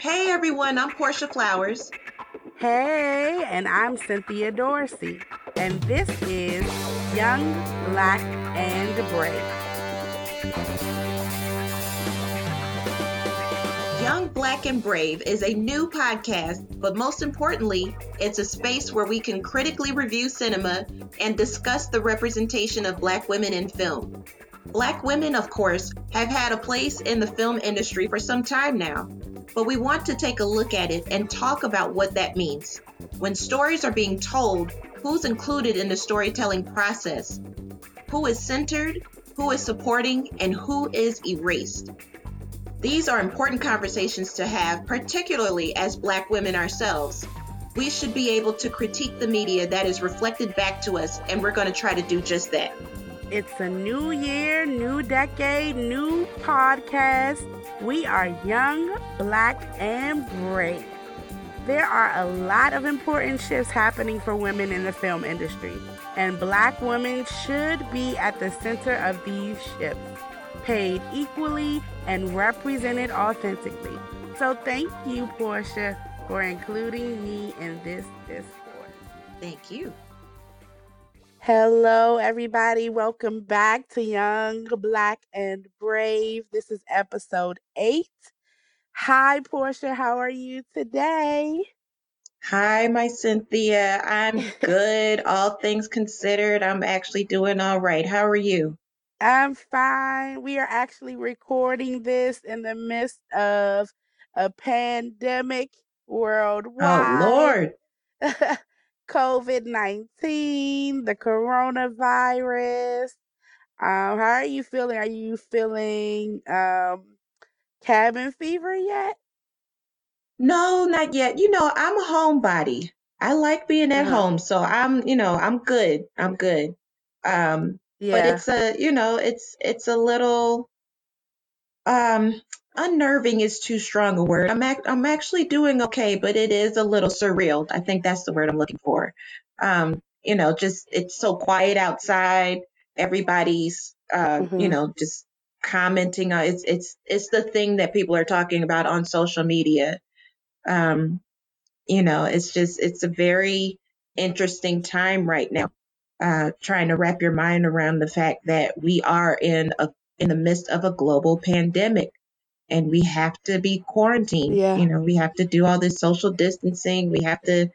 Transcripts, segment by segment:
Hey everyone, I'm Portia Flowers. Hey, and I'm Cynthia Dorsey, and this is Young, Black, and Brave. Young, Black, and Brave is a new podcast, but most importantly, it's a space where we can critically review cinema and discuss the representation of Black women in film. Black women, of course, have had a place in the film industry for some time now, but we want to take a look at it and talk about what that means. When stories are being told, who's included in the storytelling process? Who is centered? Who is supporting? And who is erased? These are important conversations to have, particularly as Black women ourselves. We should be able to critique the media that is reflected back to us, and we're going to try to do just that. It's a new year, new decade, new podcast. We are young, black, and brave. There are a lot of important shifts happening for women in the film industry, and black women should be at the center of these shifts paid equally, and represented authentically. So thank you, Portia, for including me in this discourse. Thank you. Hello, everybody. Welcome back to Young, Black, and Brave. This is episode eight. Hi, Portia. How are you today? Hi, my Cynthia. I'm good. All things considered, I'm actually doing all right. How are you? I'm fine. We are actually recording this in the midst of a pandemic oh, worldwide. Oh. Lord. COVID 19, the coronavirus. Um, how are you feeling? Are you feeling um, cabin fever yet? No, not yet. You know, I'm a homebody. I like being at Uh-huh. home, so I'm, you know, I'm good. I'm good. Um, but it's a, you know, it's it's a little um unnerving is too strong a word. I'm act I'm actually doing okay, but it is a little surreal. I think that's the word I'm looking for. Um, you know, just it's so quiet outside. Everybody's uh, you hmm know, just commenting on it's it's it's the thing that people are talking about on social media. Um, you know, it's just it's a very interesting time right now. Uh, trying to wrap your mind around the fact that we are in a in the midst of a global pandemic and we have to be quarantined. Yeah. You know, we have to do all this social distancing. We have to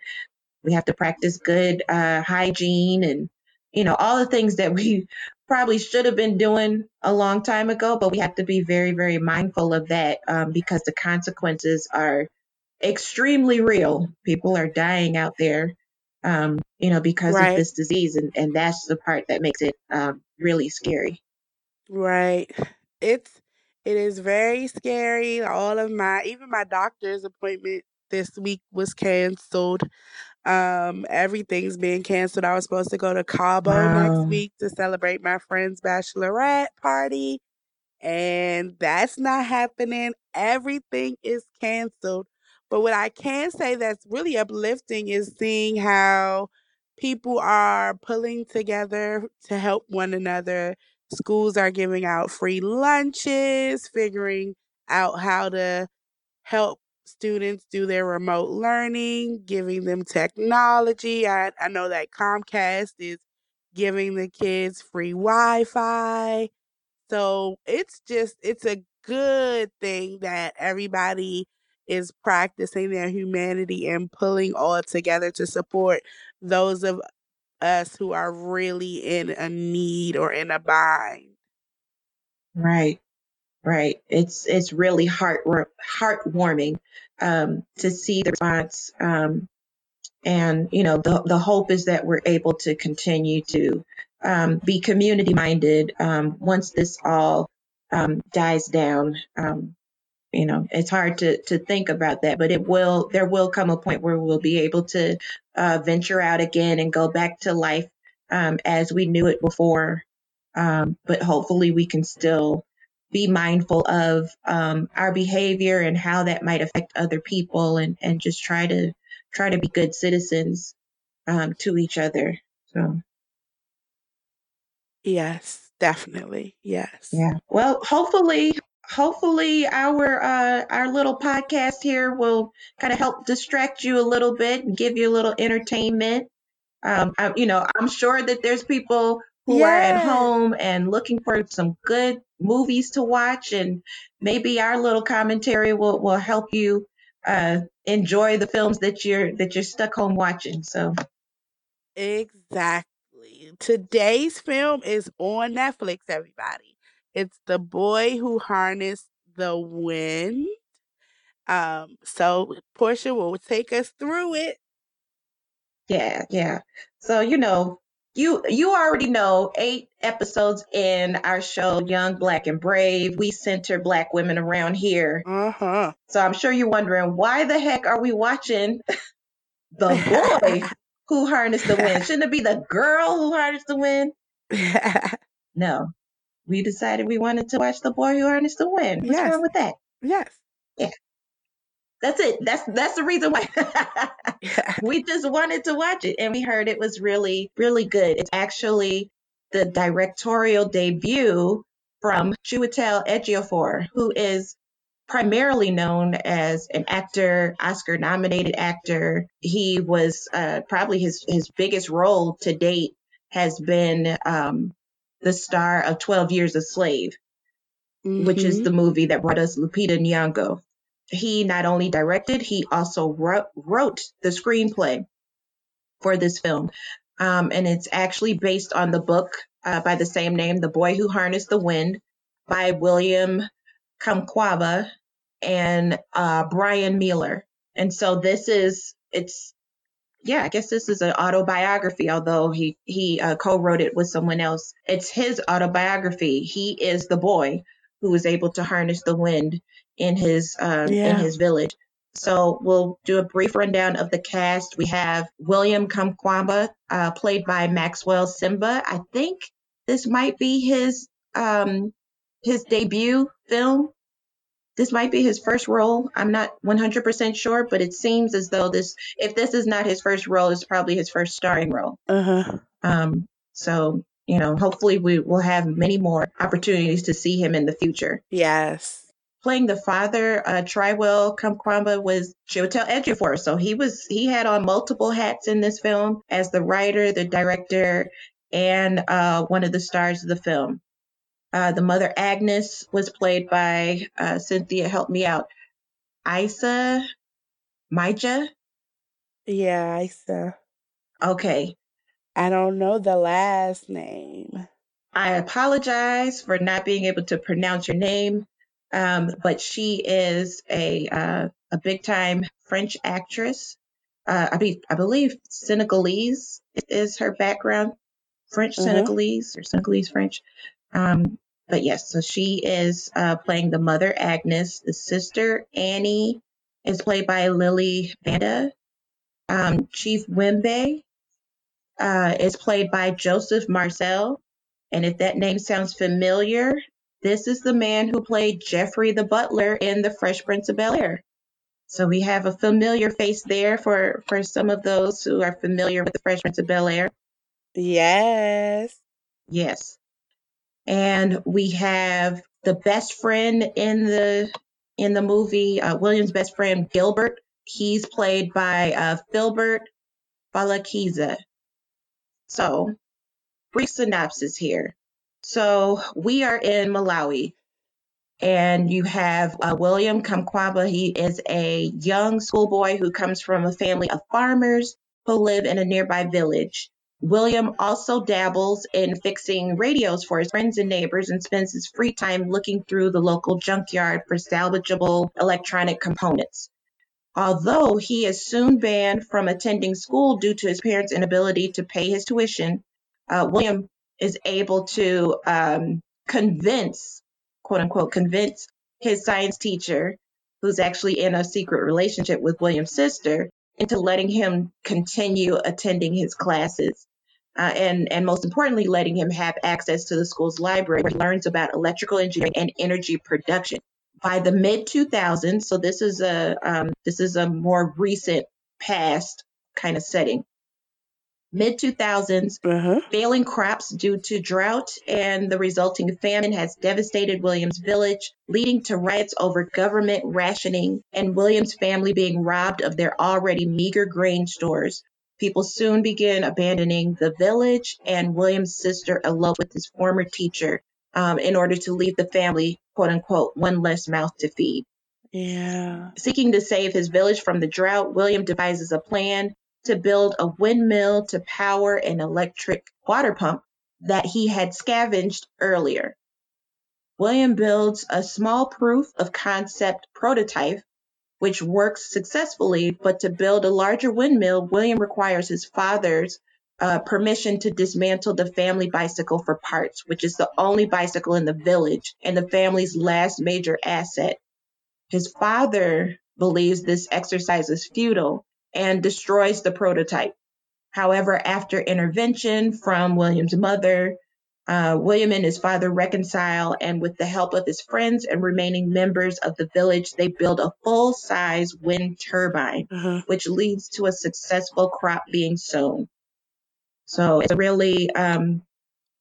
we have to practice good uh, hygiene and you know all the things that we probably should have been doing a long time ago. But we have to be very very mindful of that um, because the consequences are extremely real. People are dying out there, um, you know, because of this disease, and and that's the part that makes it um, really scary. Right. It's it is very scary. All of my even my doctor's appointment this week was canceled. Um, everything's being canceled. I was supposed to go to Cabo next week to celebrate my friend's bachelorette party, and that's not happening. Everything is canceled. But what I can say that's really uplifting is seeing how people are pulling together to help one another. Schools are giving out free lunches, figuring out how to help students do their remote learning, giving them technology. I, I know that Comcast is giving the kids free Wi Fi. So it's just, it's a good thing that everybody is practicing their humanity and pulling all together to support those of us who are really in a need or in a bind. Right. Right. It's it's really heart heartwarming um, to see the response. Um, and you know the the hope is that we're able to continue to um, be community minded um, once this all um, dies down. Um, you know, it's hard to to think about that, but it will. There will come a point where we'll be able to uh, venture out again and go back to life um, as we knew it before. Um, but hopefully, we can still be mindful of um, our behavior and how that might affect other people, and and just try to try to be good citizens um, to each other. So Yes, definitely. Yes. yeah. Well, hopefully, hopefully our uh, our little podcast here will kind of help distract you a little bit and give you a little entertainment. Um, I, you know, I'm sure that there's people who are at home and looking for some good movies to watch, and maybe our little commentary will will help you uh, enjoy the films that you're that you're stuck home watching. So Exactly. Today's film is on Netflix, everybody. It's The Boy Who Harnessed the Wind. Um, so Portia will take us through it. yeah, yeah. So you know, you you already know eight episodes in our show, Young, Black, and Brave. We center Black women around here. Uh-huh. So I'm sure you're wondering why the heck are we watching the boy who harnessed the wind? Shouldn't it be the girl who harnessed the wind? No. We decided we wanted to watch the boy who harnessed to Win. What's Yes. wrong with that? yes. Yeah. That's it. That's that's the reason why we just wanted to watch it and we heard it was really, really good. It's actually the directorial debut from Chiwetel Ejiofor, who is primarily known as an actor, Oscar nominated actor. He was uh, probably his, his biggest role to date has been um, the star of 12 Years a Slave, which is Mhm. the movie that brought us Lupita Nyong'o. He not only directed, he also wrote, wrote the screenplay for this film. Um, and it's actually based on the book uh, by the same name, The Boy Who Harnessed the Wind, by William Kamkwamba and uh, Bryan Mealer. And so this is, it's, yeah, I guess this is an autobiography, although he, he uh, co-wrote it with someone else. It's his autobiography. He is the boy who was able to harness the wind in his, uh, in his village. So we'll do a brief rundown of the cast. We have William Kamkwamba, uh, played by Maxwell Simba. I think this might be his um, his debut film. This might be his first role. I'm not 100% sure, but it seems as though this, if this is not his first role, it's probably his first starring role. Uh-huh. Um, so, you know, hopefully we will have many more opportunities to see him in the future. Yes. Playing the father, uh, Trywell Kamkwamba was Chiwetel Ejiofor. So he was, he had on multiple hats in this film as the writer, the director, and uh, one of the stars of the film. Uh, the mother Agnes was played by uh, Cynthia. Help me out. Aïssa Maïga. Yeah, Aïssa. Okay. I don't know the last name. I apologize for not being able to pronounce your name, um, but she is a uh, a big time French actress. Uh, I, be, I believe Senegalese is her background, French Uh-huh. Senegalese or Senegalese French. Um, but yes, so she is uh, playing the mother Agnes. The sister Annie is played by Lily Banda. Um, Chief Wimbe uh, is played by Joseph Marcell. And if that name sounds familiar, this is the man who played Geoffrey the Butler in The Fresh Prince of Bel Air. So we have a familiar face there for, for some of those who are familiar with The Fresh Prince of Bel Air. Yes. Yes. And we have the best friend in the in the movie, uh, William's best friend Gilbert. He's played by uh, Philbert Falakeza. So, brief synopsis here. So we are in Malawi, and you have uh, William Kamkwamba. He is a young schoolboy who comes from a family of farmers who live in a nearby village. William also dabbles in fixing radios for his friends and neighbors and spends his free time looking through the local junkyard for salvageable electronic components. Although he is soon banned from attending school due to his parents' inability to pay his tuition, uh, William is able to um, convince, quote unquote, convince his science teacher, who's actually in a secret relationship with William's sister, into letting him continue attending his classes. Uh, and, and most importantly, letting him have access to the school's library where he learns about electrical engineering and energy production. By the mid 2000s, so this is a um, this is a more recent past kind of setting. mid 2000s, Uh-huh. failing crops due to drought and the resulting famine has devastated Williams village, leading to riots over government rationing and Williams' family being robbed of their already meager grain stores. People soon began abandoning the village, and Williams' sister eloped with his former teacher um, in order to leave the family, quote unquote, one less mouth to feed. Yeah. Seeking to save his village from the drought, William devises a plan to build a windmill to power an electric water pump that he had scavenged earlier. William builds a small proof of concept prototype which works successfully, but to build a larger windmill, William requires his father's uh, permission to dismantle the family bicycle for parts, which is the only bicycle in the village and the family's last major asset. His father believes this exercise is futile and destroys the prototype. However, after intervention from William's mother, uh, William and his father reconcile, and with the help of his friends and remaining members of the village, they build a full size wind turbine, Uh-huh. which leads to a successful crop being sown. So it's a really, um,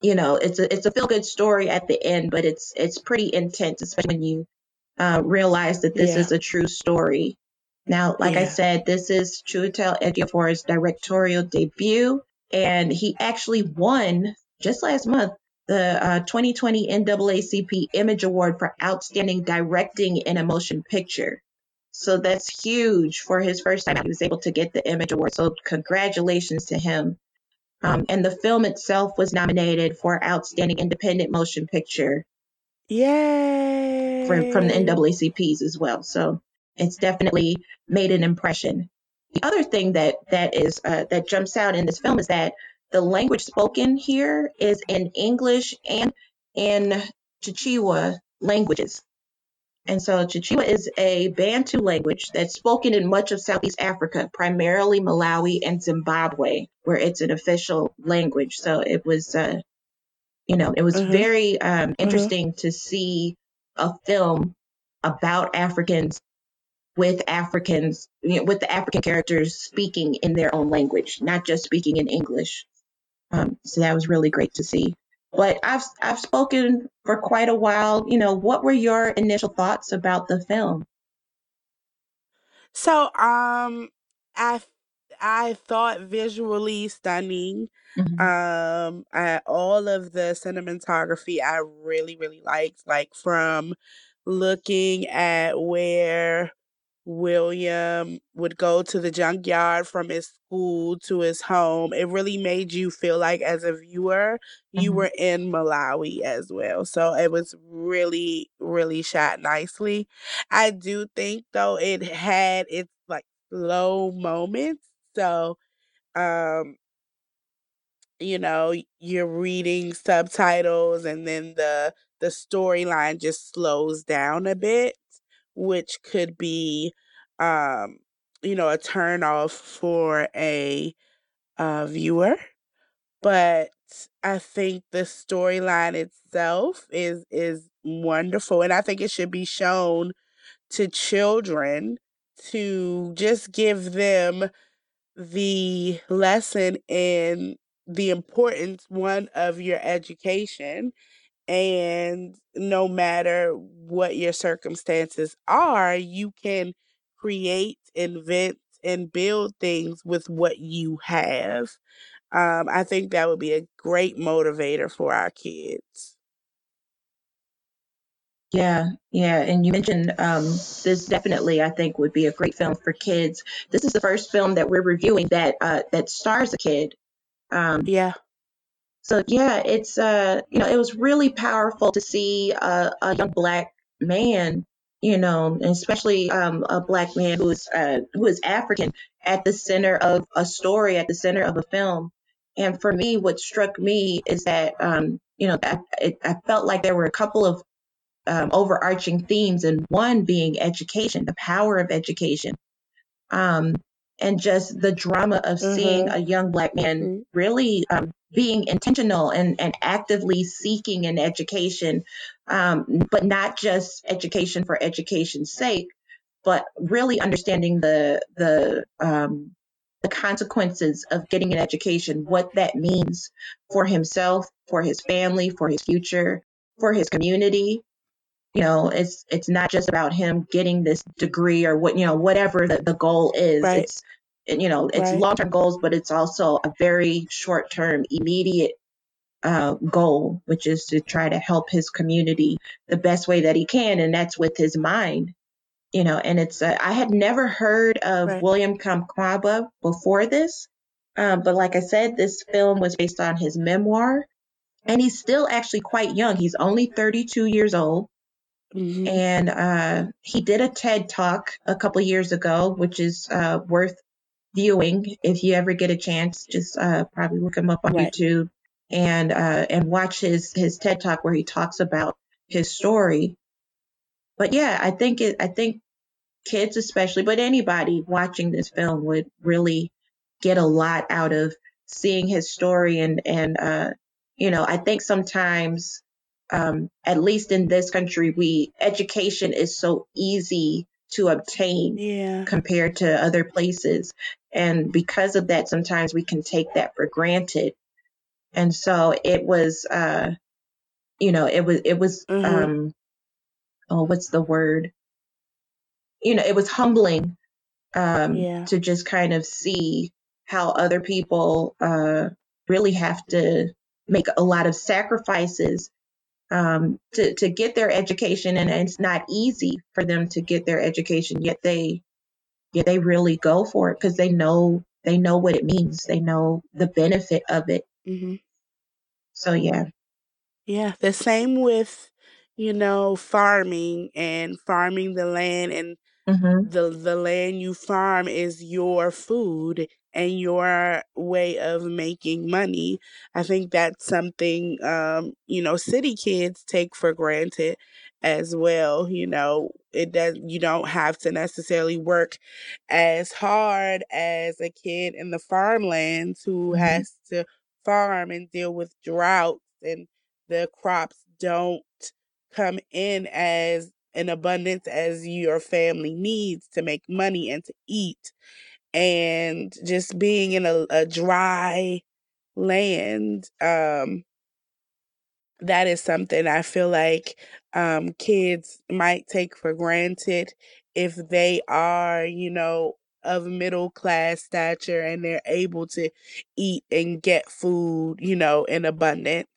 you know, it's a it's a feel good story at the end, but it's it's pretty intense, especially when you uh, realize that this Yeah. is a true story. Now, like I said, this is Chiwetel Ejiofor's directorial debut, and he actually won just last month the uh, 2020 NAACP Image Award for Outstanding Directing in a Motion Picture. So that's huge for his first time. He was able to get the Image Award. So congratulations to him. Um, and the film itself was nominated for Outstanding Independent Motion Picture Yay. for, from the NAACPs as well. So it's definitely made an impression. The other thing that that is uh, that jumps out in this film is that the language spoken here is in English and in Chichewa languages. And so Chichewa is a Bantu language that's spoken in much of Southeast Africa, primarily Malawi and Zimbabwe, where it's an official language. So it was, uh, you know, it was Uh-huh. very um, interesting to see a film about Africans with Africans, you know, with the African characters speaking in their own language, not just speaking in English. Um, so that was really great to see. But I've I've spoken for quite a while. You know, what were your initial thoughts about the film? So, um, I I thought visually stunning. Mhm. Um, I, all of the cinematography I really really liked, like from looking at where William would go to the junkyard from his school to his home. It really made you feel like, as a viewer, you Mhm. were in Malawi as well. So it was really, really shot nicely. I do think, though, it had its like slow moments. So, um, you know, you're reading subtitles and then the the storyline just slows down a bit, which could be um, you know, a turn off for a uh, viewer. But I think the storyline itself is is wonderful and I think it should be shown to children to just give them the lesson in the importance one of your education and no matter what your circumstances are you can create invent and build things with what you have um, i think that would be a great motivator for our kids Yeah, yeah, and you mentioned um, this definitely, I think, would be a great film for kids. This is the first film that we're reviewing that uh, that stars a kid. Um, yeah so yeah, it's uh, you know, it was really powerful to see a, a young black man, you know, especially um, a black man who is uh, who is African at the center of a story, at the center of a film. And for me, what struck me is that um, you know, I, it, I felt like there were a couple of um, overarching themes, and one being education, the power of education, um, and just the drama of seeing Mhm. a young black man Mhm. really um, being intentional and, and actively seeking an education, um, but not just education for education's sake, but really understanding the the um, the consequences of getting an education, what that means for himself, for his family, for his future, for his community. You know, it's it's not just about him getting this degree or what you know whatever the, the goal is. Right. It's you know it's Right. long term goals, but it's also a very short term, immediate uh, goal, which is to try to help his community the best way that he can, and that's with his mind. You know, and it's uh, I had never heard of Right. William Kamkwamba before this, um, but like I said, this film was based on his memoir, and he's still actually quite young. He's only 32 years old, hmm and uh, he did a TED talk a couple years ago, which is uh, worth viewing if you ever get a chance. Just uh, probably look him up on Right. YouTube and uh, and watch his his TED talk where he talks about his story. But yeah, I think it. I think kids especially, but anybody watching this film would really get a lot out of seeing his story and and uh, you know I think sometimes um, at least in this country we education is so easy to obtain Yeah. compared to other places. And because of that, sometimes we can take that for granted. And so it was, uh, you know, it was, it was, Mhm. um, oh, what's the word? You know, it was humbling, um, Yeah. to just kind of see how other people, uh, really have to make a lot of sacrifices, um, to, to get their education. And it's not easy for them to get their education, yet they, yeah, they really go for it because they know they know what it means. They know the benefit of it. mm-hmm. So yeah. Yeah. The same with, you know, farming and farming the land and hmm the the land you farm is your food and your way of making money. I think that's something um, you know, city kids take for granted as well. You know, it does you don't have to necessarily work as hard as a kid in the farmlands who hmm has to farm and deal with droughts and the crops don't come in as in abundance as your family needs to make money and to eat. And just being in a, a dry land, um, that is something I feel like um, kids might take for granted if they are, you know, of middle class stature and they're able to eat and get food, you know, in abundance.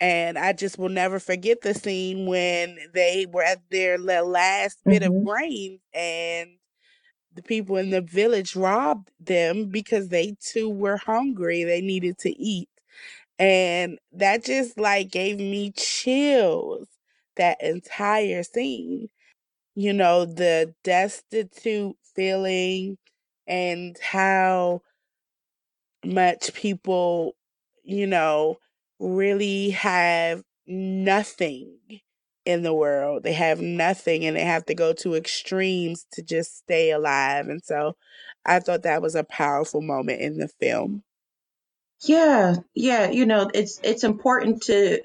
And I just will never forget the scene when they were at their la- last bit of hmm grains and the people in the village robbed them because they too were hungry. They needed to eat. And that just like gave me chills, that entire scene. You know, the destitute feeling and how much people, you know, really have nothing in the world. They have nothing and they have to go to extremes to just stay alive. And so I thought that was a powerful moment in the film. Yeah, yeah. You know, it's it's important to.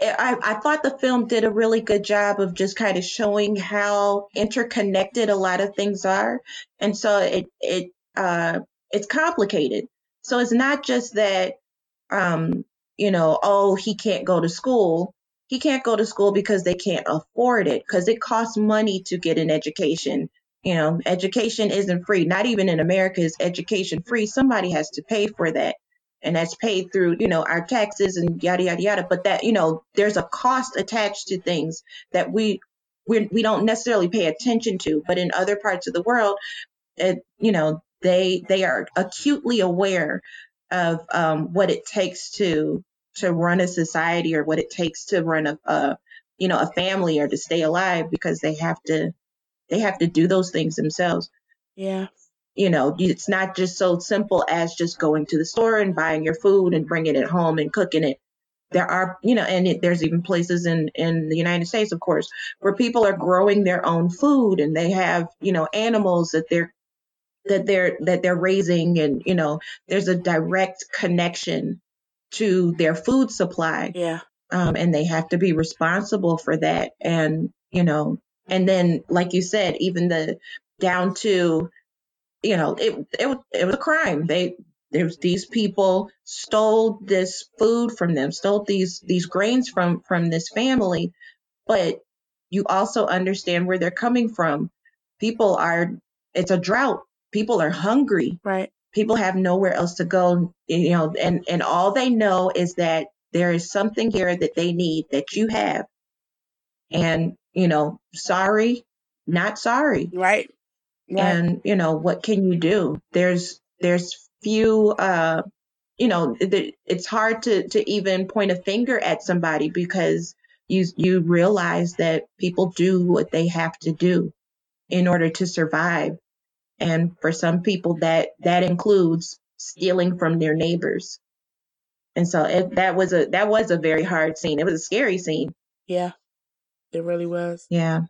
I I thought the film did a really good job of just kind of showing how interconnected a lot of things are, and so it it uh it's complicated. So it's not just that um, you know, oh, he can't go to school. He can't go to school because they can't afford it, because it costs money to get an education. You know, education isn't free. Not even in America is education free. Somebody has to pay for that. And that's paid through, you know, our taxes and yada, yada, yada. But that, you know, there's a cost attached to things that we, we, we don't necessarily pay attention to. But in other parts of the world, it, you know, they, they are acutely aware of um, what it takes to to run a society or what it takes to run a, a you know a family or to stay alive because they have to they have to do those things themselves Yeah. you know it's not just so simple as just going to the store and buying your food and bringing it home and cooking it there are you know and it, there's even places in in the united states of course where people are growing their own food and they have you know animals that they're that they're that they're raising and you know there's a direct connection to their food supply Yeah. um, and they have to be responsible for that and you know and then like you said even the down to you know, it it it was a crime. They there's these people stole this food from them, stole these these grains from from this family, but you also understand where they're coming from. People are it's a drought. People are hungry. Right. People have nowhere else to go, you know, and and all they know is that there is something here that they need that you have. And, you know, sorry, not sorry. Right. Right. And, you know, what can you do? There's there's few uh you know, it's hard to to even point a finger at somebody because you you realize that people do what they have to do in order to survive. And for some people that that includes stealing from their neighbors. And so it, that was a that was a very hard scene. It was a scary scene. yeah. It really was. Yeah.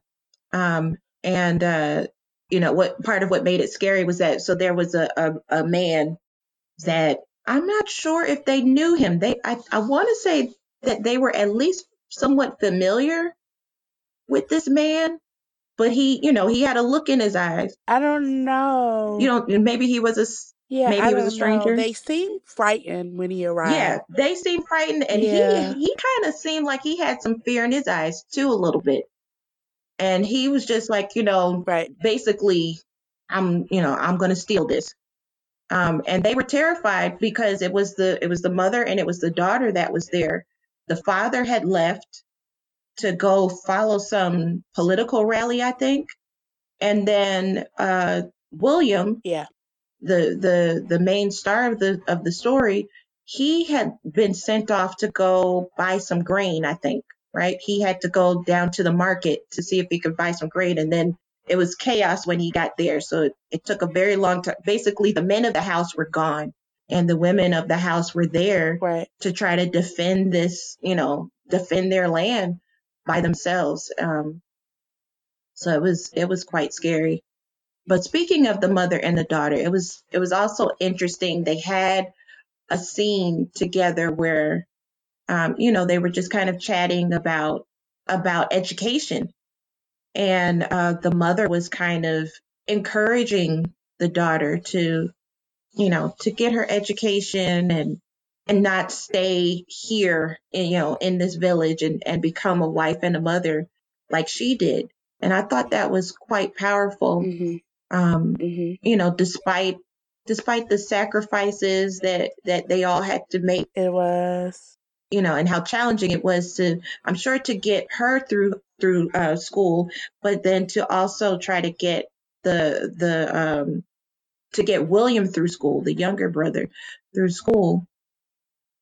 Um and uh you know what part of what made it scary was that so there was a a, a man that I'm not sure if they knew him. They I I want to say that they were at least somewhat familiar with this man, but he, you know, he had a look in his eyes. I don't know. You know, maybe he was a yeah, maybe I he was a don't know. stranger. They seemed frightened when he arrived. yeah, they seemed frightened, and Yeah. he he kind of seemed like he had some fear in his eyes too, a little bit. And he was just like, you know, Right. basically, I'm, you know, I'm going to steal this. Um, and they were terrified because it was the it was the mother and it was the daughter that was there. The father had left to go follow some political rally, I think, and then uh, William, Yeah. the the the main star of the of the story, he had been sent off to go buy some grain, I think, right? He had to go down to the market to see if he could buy some grain, and then it was chaos when he got there. So it, it took a very long time. Basically, the men of the house were gone, and the women of the house were there Right. to try to defend this, you know, defend their land by themselves. Um, so it was it was quite scary. But speaking of the mother and the daughter, it was it was also interesting. They had a scene together where, um, you know, they were just kind of chatting about about education, and uh, the mother was kind of encouraging the daughter to, you know, to get her education and and not stay here, in, you know, in this village and and become a wife and a mother like she did. And I thought that was quite powerful. Mhm. Um, Mhm. you know, despite despite the sacrifices that that they all had to make, It was. you know, and how challenging it was to, I'm sure, to get her through through uh, school, but then to also try to get the the um, to get William through school, the younger brother, through school,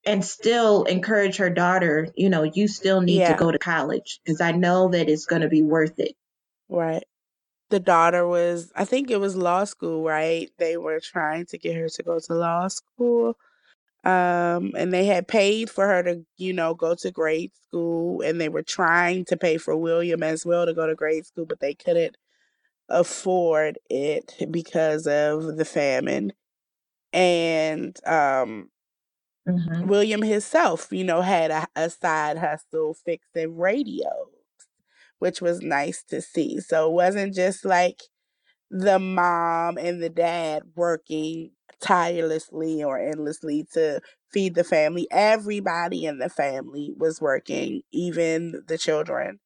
and still encourage her daughter, you know, you still need Yeah. to go to college because I know that it's going to be worth it. Right. The daughter was, I think it was law school, right? They were trying to get her to go to law school. Um, and they had paid for her to, you know, go to grade school, and they were trying to pay for William as well to go to grade school, but they couldn't afford it because of the famine. And um, hmm William himself, you know, had a, a side hustle fixing radios, which was nice to see. So it wasn't just like the mom and the dad working tirelessly or endlessly to feed the family. Everybody in the family was working, even the children,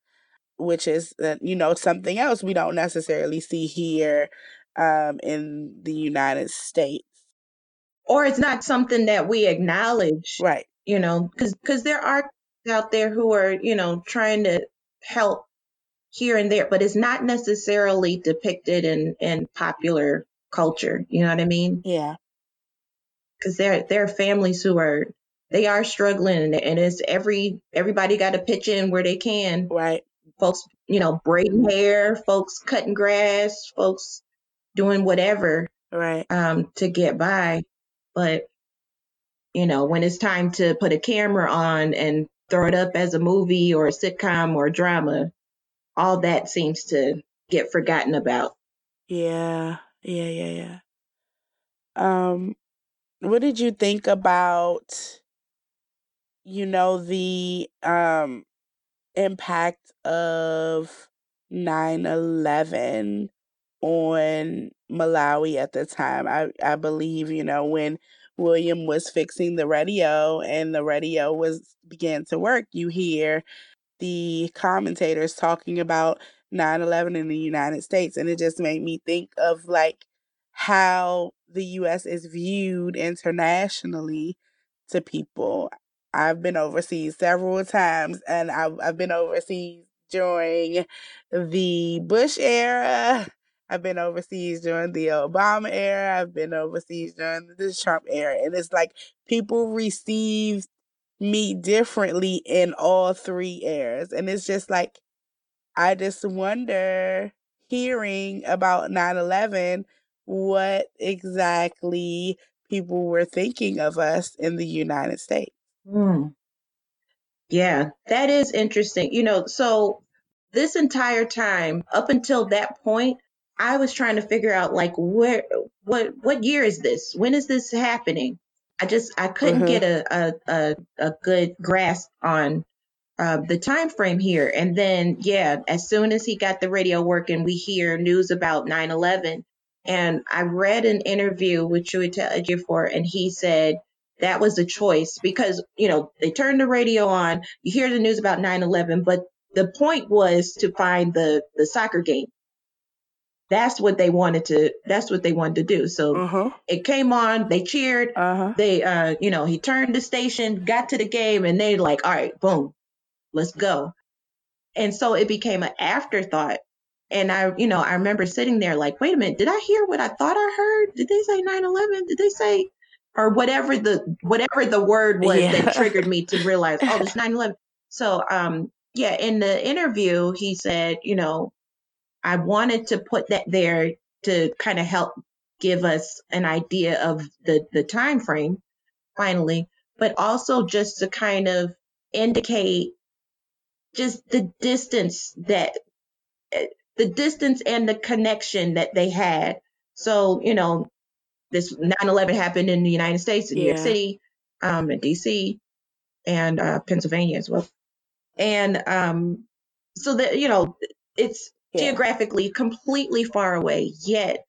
which is, uh, you know, something else we don't necessarily see here um, in the United States. Or it's not something that we acknowledge Right. you know, because there are out there who are, you know, trying to help here and there, but it's not necessarily depicted in in popular culture. You know what I mean? Yeah. Because there there are families who are they are struggling, and, and it's every everybody got to pitch in where they can. Right. Folks, you know, braiding hair, folks cutting grass, folks doing whatever Right. um, to get by. But you know, when it's time to put a camera on and throw it up as a movie or a sitcom or drama, all that seems to get forgotten about. Yeah. Yeah. Yeah. Yeah. Um, what did you think about, you know, the um impact of 9/11 on Malawi at the time. I, I believe, you know, when William was fixing the radio and the radio was began to work, you hear the commentators talking about 9/11 in the United States and it just made me think of like how the US is viewed internationally to people. I've been overseas several times and I've, I've been overseas during the Bush era. I've been overseas during the Obama era. I've been overseas during the Trump era. And it's like people receive me differently in all three eras. And it's just like, I just wonder, hearing about 9 11, what exactly people were thinking of us in the United States. Hmm. Yeah, that is interesting. You know, so this entire time up until that point, I was trying to figure out like where what what year is this? When is this happening? I just I couldn't Mhm. get a, a a a good grasp on uh, the time frame here. And then yeah, as soon as he got the radio working, we hear news about 9/11. And I read an interview with Chewy Ejiofor, and he said that was a choice because you know they turned the radio on, you hear the news about 9/11, but the point was to find the the soccer game. That's what they wanted to. That's what they wanted to do. So Uh-huh. it came on, they cheered, Uh-huh. they uh you know he turned the station got to the game and they like all right boom let's go and so it became an afterthought and i you know i remember sitting there like wait a minute did i hear what i thought i heard did they say 9-11 did they say or whatever the whatever the word was Yeah. that triggered me to realize oh it's 9-11 so um yeah in the interview he said you know i wanted to put that there to kind of help give us an idea of the the time frame finally, but also just to kind of indicate just the distance that eh, the distance and the connection that they had. So, you know, this 9/11 happened in the United States, in New York City, um, in DC, and uh, Pennsylvania as well. And um, so that you know, it's Yeah. geographically completely far away, yet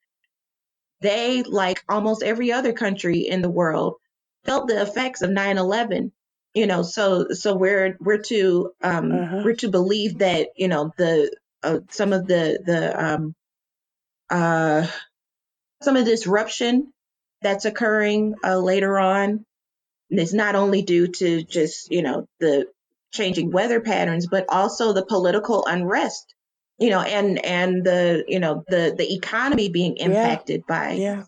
they, like almost every other country in the world, felt the effects of 9/11. You know, so so we're we're to um, Uh-huh. we're to believe that you know the uh, some of the the um, uh, some of the disruption that's occurring uh, later on is not only due to just you know the changing weather patterns, but also the political unrest. You know, and and the you know the the economy being Yeah. impacted by Yeah.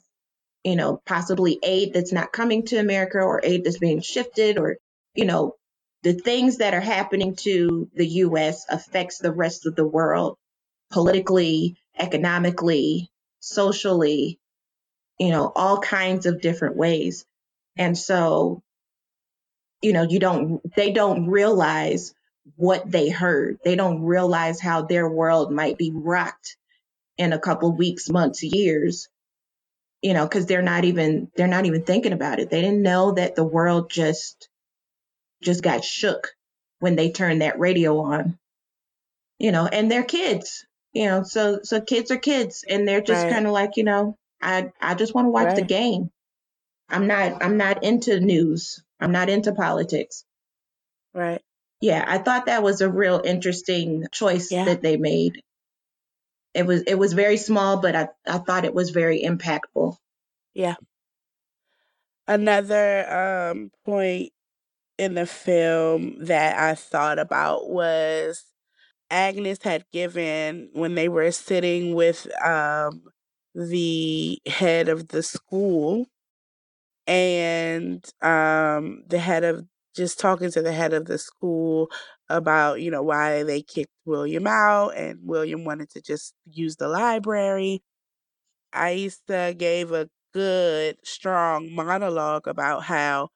you know, possibly aid that's not coming to America or aid that's being shifted or, you know, the things that are happening to the US affects the rest of the world politically, economically, socially, you know, all kinds of different ways. And so, you know, you don't they don't realize what they heard. They don't realize how their world might be rocked in a couple weeks, months, years you know, because they're not even they're not even thinking about it. They didn't know that the world just just got shook when they turned that radio on. You know, and they're kids. You know, so so kids are kids, and they're just Right. kind of like, you know, I I just want to watch the game. I'm not I'm not into news. I'm not into politics. Right. Yeah, I thought that was a real interesting choice Yeah. that they made. It was it was very small, but I I thought it was very impactful. Yeah. Another um point in the film that I thought about was Agnes had given when they were sitting with um the head of the school and um the head of just talking to the head of the school about you know why they kicked William out and William wanted to just use the library. Aïssa gave a good strong monologue about how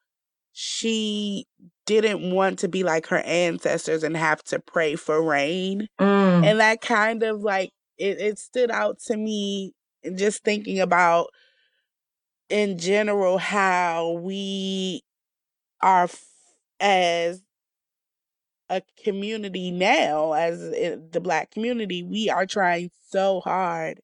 she didn't want to be like her ancestors and have to pray for rain Mm, and that kind of like it, it stood out to me and just thinking about in general how we are as a community now as the black community we are trying so hard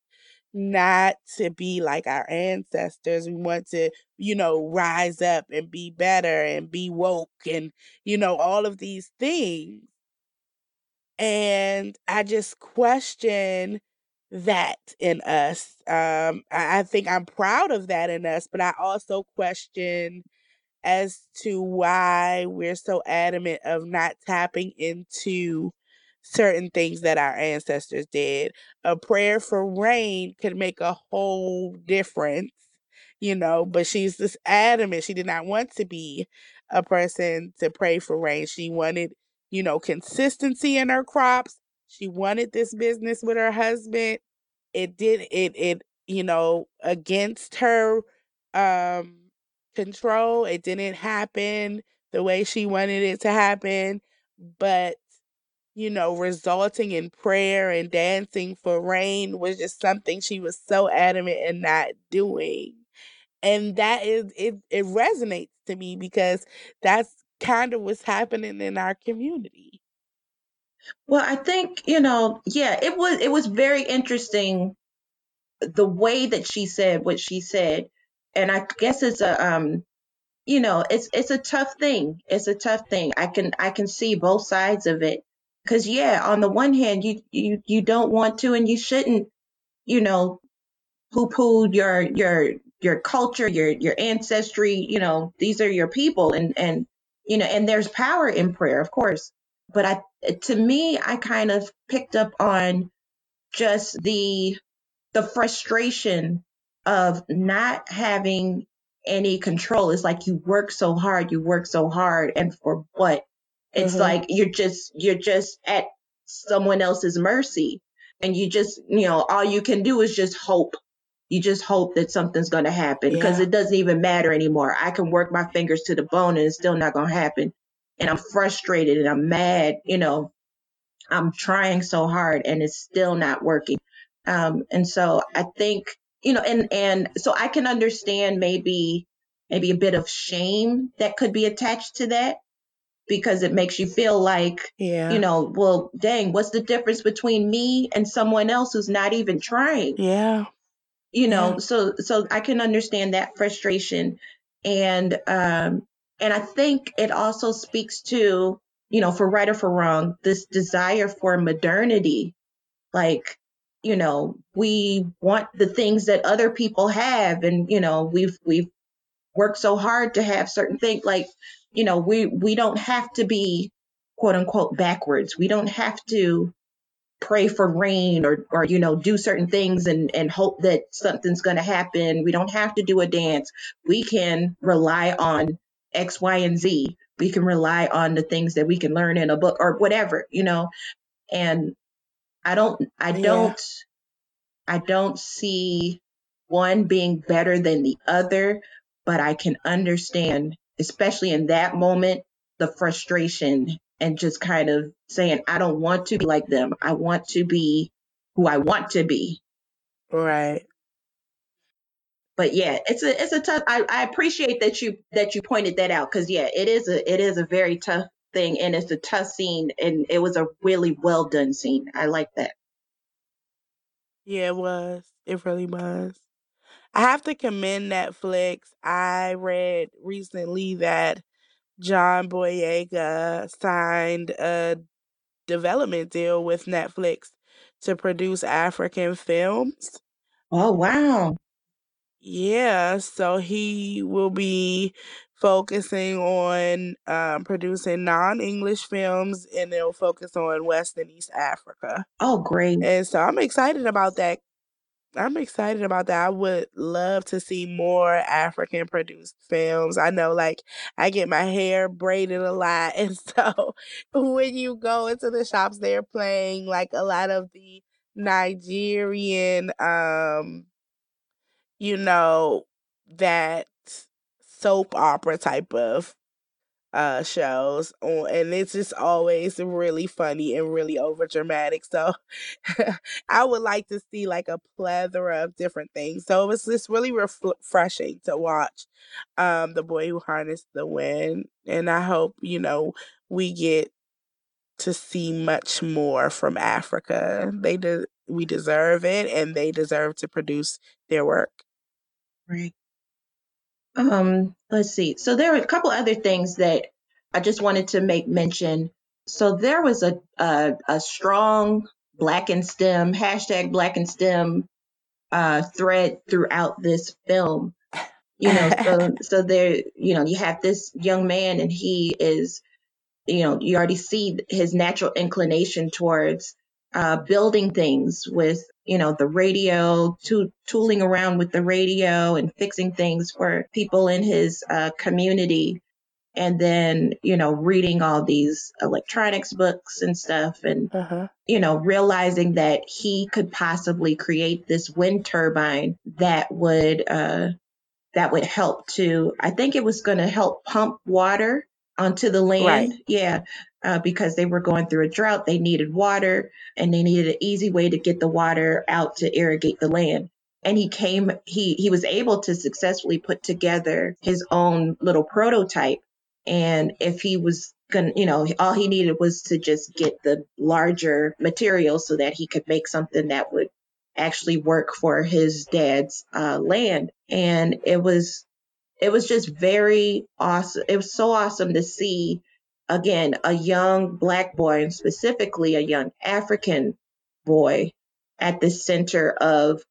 not to be like our ancestors. We want to, you know, rise up and be better and be woke and, you know, all of these things. And I just question that in us. Um, I, I think I'm proud of that in us, but I also question as to why we're so adamant of not tapping into certain things that our ancestors did. A prayer for rain could make a whole difference, you know, but she's just adamant. She did not want to be a person to pray for rain. She wanted, you know, consistency in her crops. She wanted this business with her husband. It did it it, you know, against her um control. It didn't happen the way she wanted it to happen, but you know, resulting in prayer and dancing for rain was just something she was so adamant in not doing. And that is it it resonates to me because that's kind of what's happening in our community. Well, I think, you know, yeah, it was it was very interesting the way that she said what she said. And I guess it's a um you know, it's it's a tough thing. It's a tough thing. I can I can see both sides of it. Cuz yeah, on the one hand, you you you don't want to and you shouldn't, you know, poo-poo your your your culture, your your ancestry, you know, these are your people and and you know, and there's power in prayer, of course. But I to me, I kind of picked up on just the the frustration of not having any control. It's like you work so hard, you work so hard, and for what? It's Mhm. like you're just you're just at someone else's mercy, and you just you know all you can do is just hope. You just hope that something's going to happen because Yeah. it doesn't even matter anymore. I can work my fingers to the bone and it's still not going to happen. And I'm frustrated and I'm mad, you know, I'm trying so hard and it's still not working. Um, and so I think, you know, and, and so I can understand maybe, maybe a bit of shame that could be attached to that because it makes you feel like, Yeah. you know, well, dang, what's the difference between me and someone else who's not even trying? Yeah. You know, Yeah. so, so I can understand that frustration. And, um, and I think it also speaks to, you know, for right or for wrong, this desire for modernity. Like, you know, we want the things that other people have, and you know, we've we've worked so hard to have certain things. Like, you know, we we don't have to be quote unquote backwards. We don't have to pray for rain or or you know do certain things and and hope that something's going to happen. We don't have to do a dance. We can rely on X, Y, and Z. We can rely on the things that we can learn in a book or whatever, you know. And I don't I Yeah. don't I don't see one being better than the other, but I can understand, especially in that moment, the frustration and just kind of saying, I don't want to be like them. I want to be who I want to be. Right. But yeah, it's a it's a tough I, I appreciate that you that you pointed that out because yeah, it is a it is a very tough thing and it's a tough scene and it was a really well done scene. I like that. Yeah, it was. It really was. I have to commend Netflix. I read recently that John Boyega signed a development deal with Netflix to produce African films. Oh wow. Yeah, so he will be focusing on um, producing non-English films and they'll focus on West and East Africa. Oh great. And so I'm excited about that. I'm excited about that. I would love to see more African produced films. I know like I get my hair braided a lot and so when you go into the shops they're playing like a lot of the Nigerian um you know that soap opera type of uh shows and it's just always really funny and really over dramatic so i would like to see like a plethora of different things so it was just really refreshing to watch um the boy who harnessed the wind and i hope you know we get to see much more from Africa. They de- we deserve it and they deserve to produce their work. Right. Um, let's see. So there are a couple other things that I just wanted to make mention. So there was a a, a strong Black and STEM hashtag Black and STEM uh, thread throughout this film. You know, so so there, you know, you have this young man, and he is, you know, you already see his natural inclination towards uh, building things with, you know, the radio, to, tooling around with the radio and fixing things for people in his uh, community. And then, you know, reading all these electronics books and stuff and, uh-huh. you know, realizing that he could possibly create this wind turbine that would, uh, that would help to, I think it was going to help pump water onto the land. Right. Yeah. Uh, because they were going through a drought. They needed water and they needed an easy way to get the water out to irrigate the land. And he came, he, he was able to successfully put together his own little prototype. And if he was going to, you know, all he needed was to just get the larger material so that he could make something that would actually work for his dad's uh, land. And it was it was just very awesome. It was so awesome to see again a young black boy and specifically a young African boy at the center of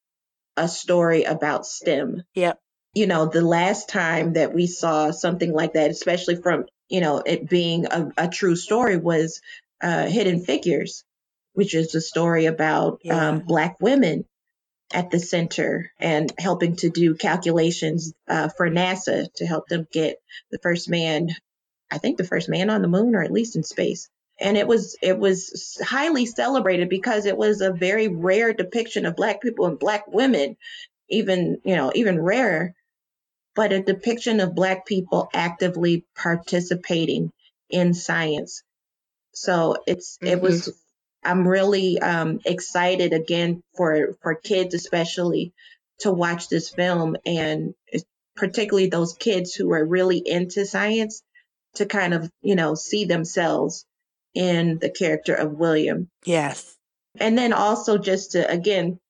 a story about STEM. Yep. You know, the last time that we saw something like that, especially from, you know, it being a, a true story was uh, Hidden Figures, which is a story about Yeah. um, black women at the center and helping to do calculations uh, for NASA to help them get the first man, I think the first man on the moon or at least in space. And it was it was highly celebrated because it was a very rare depiction of black people and black women, even you know even rarer, but a depiction of black people actively participating in science. So it's it Mhm. was I'm really um, excited again for for kids especially to watch this film and particularly those kids who are really into science to kind of you know see themselves in the character of William Yes. and then also just to again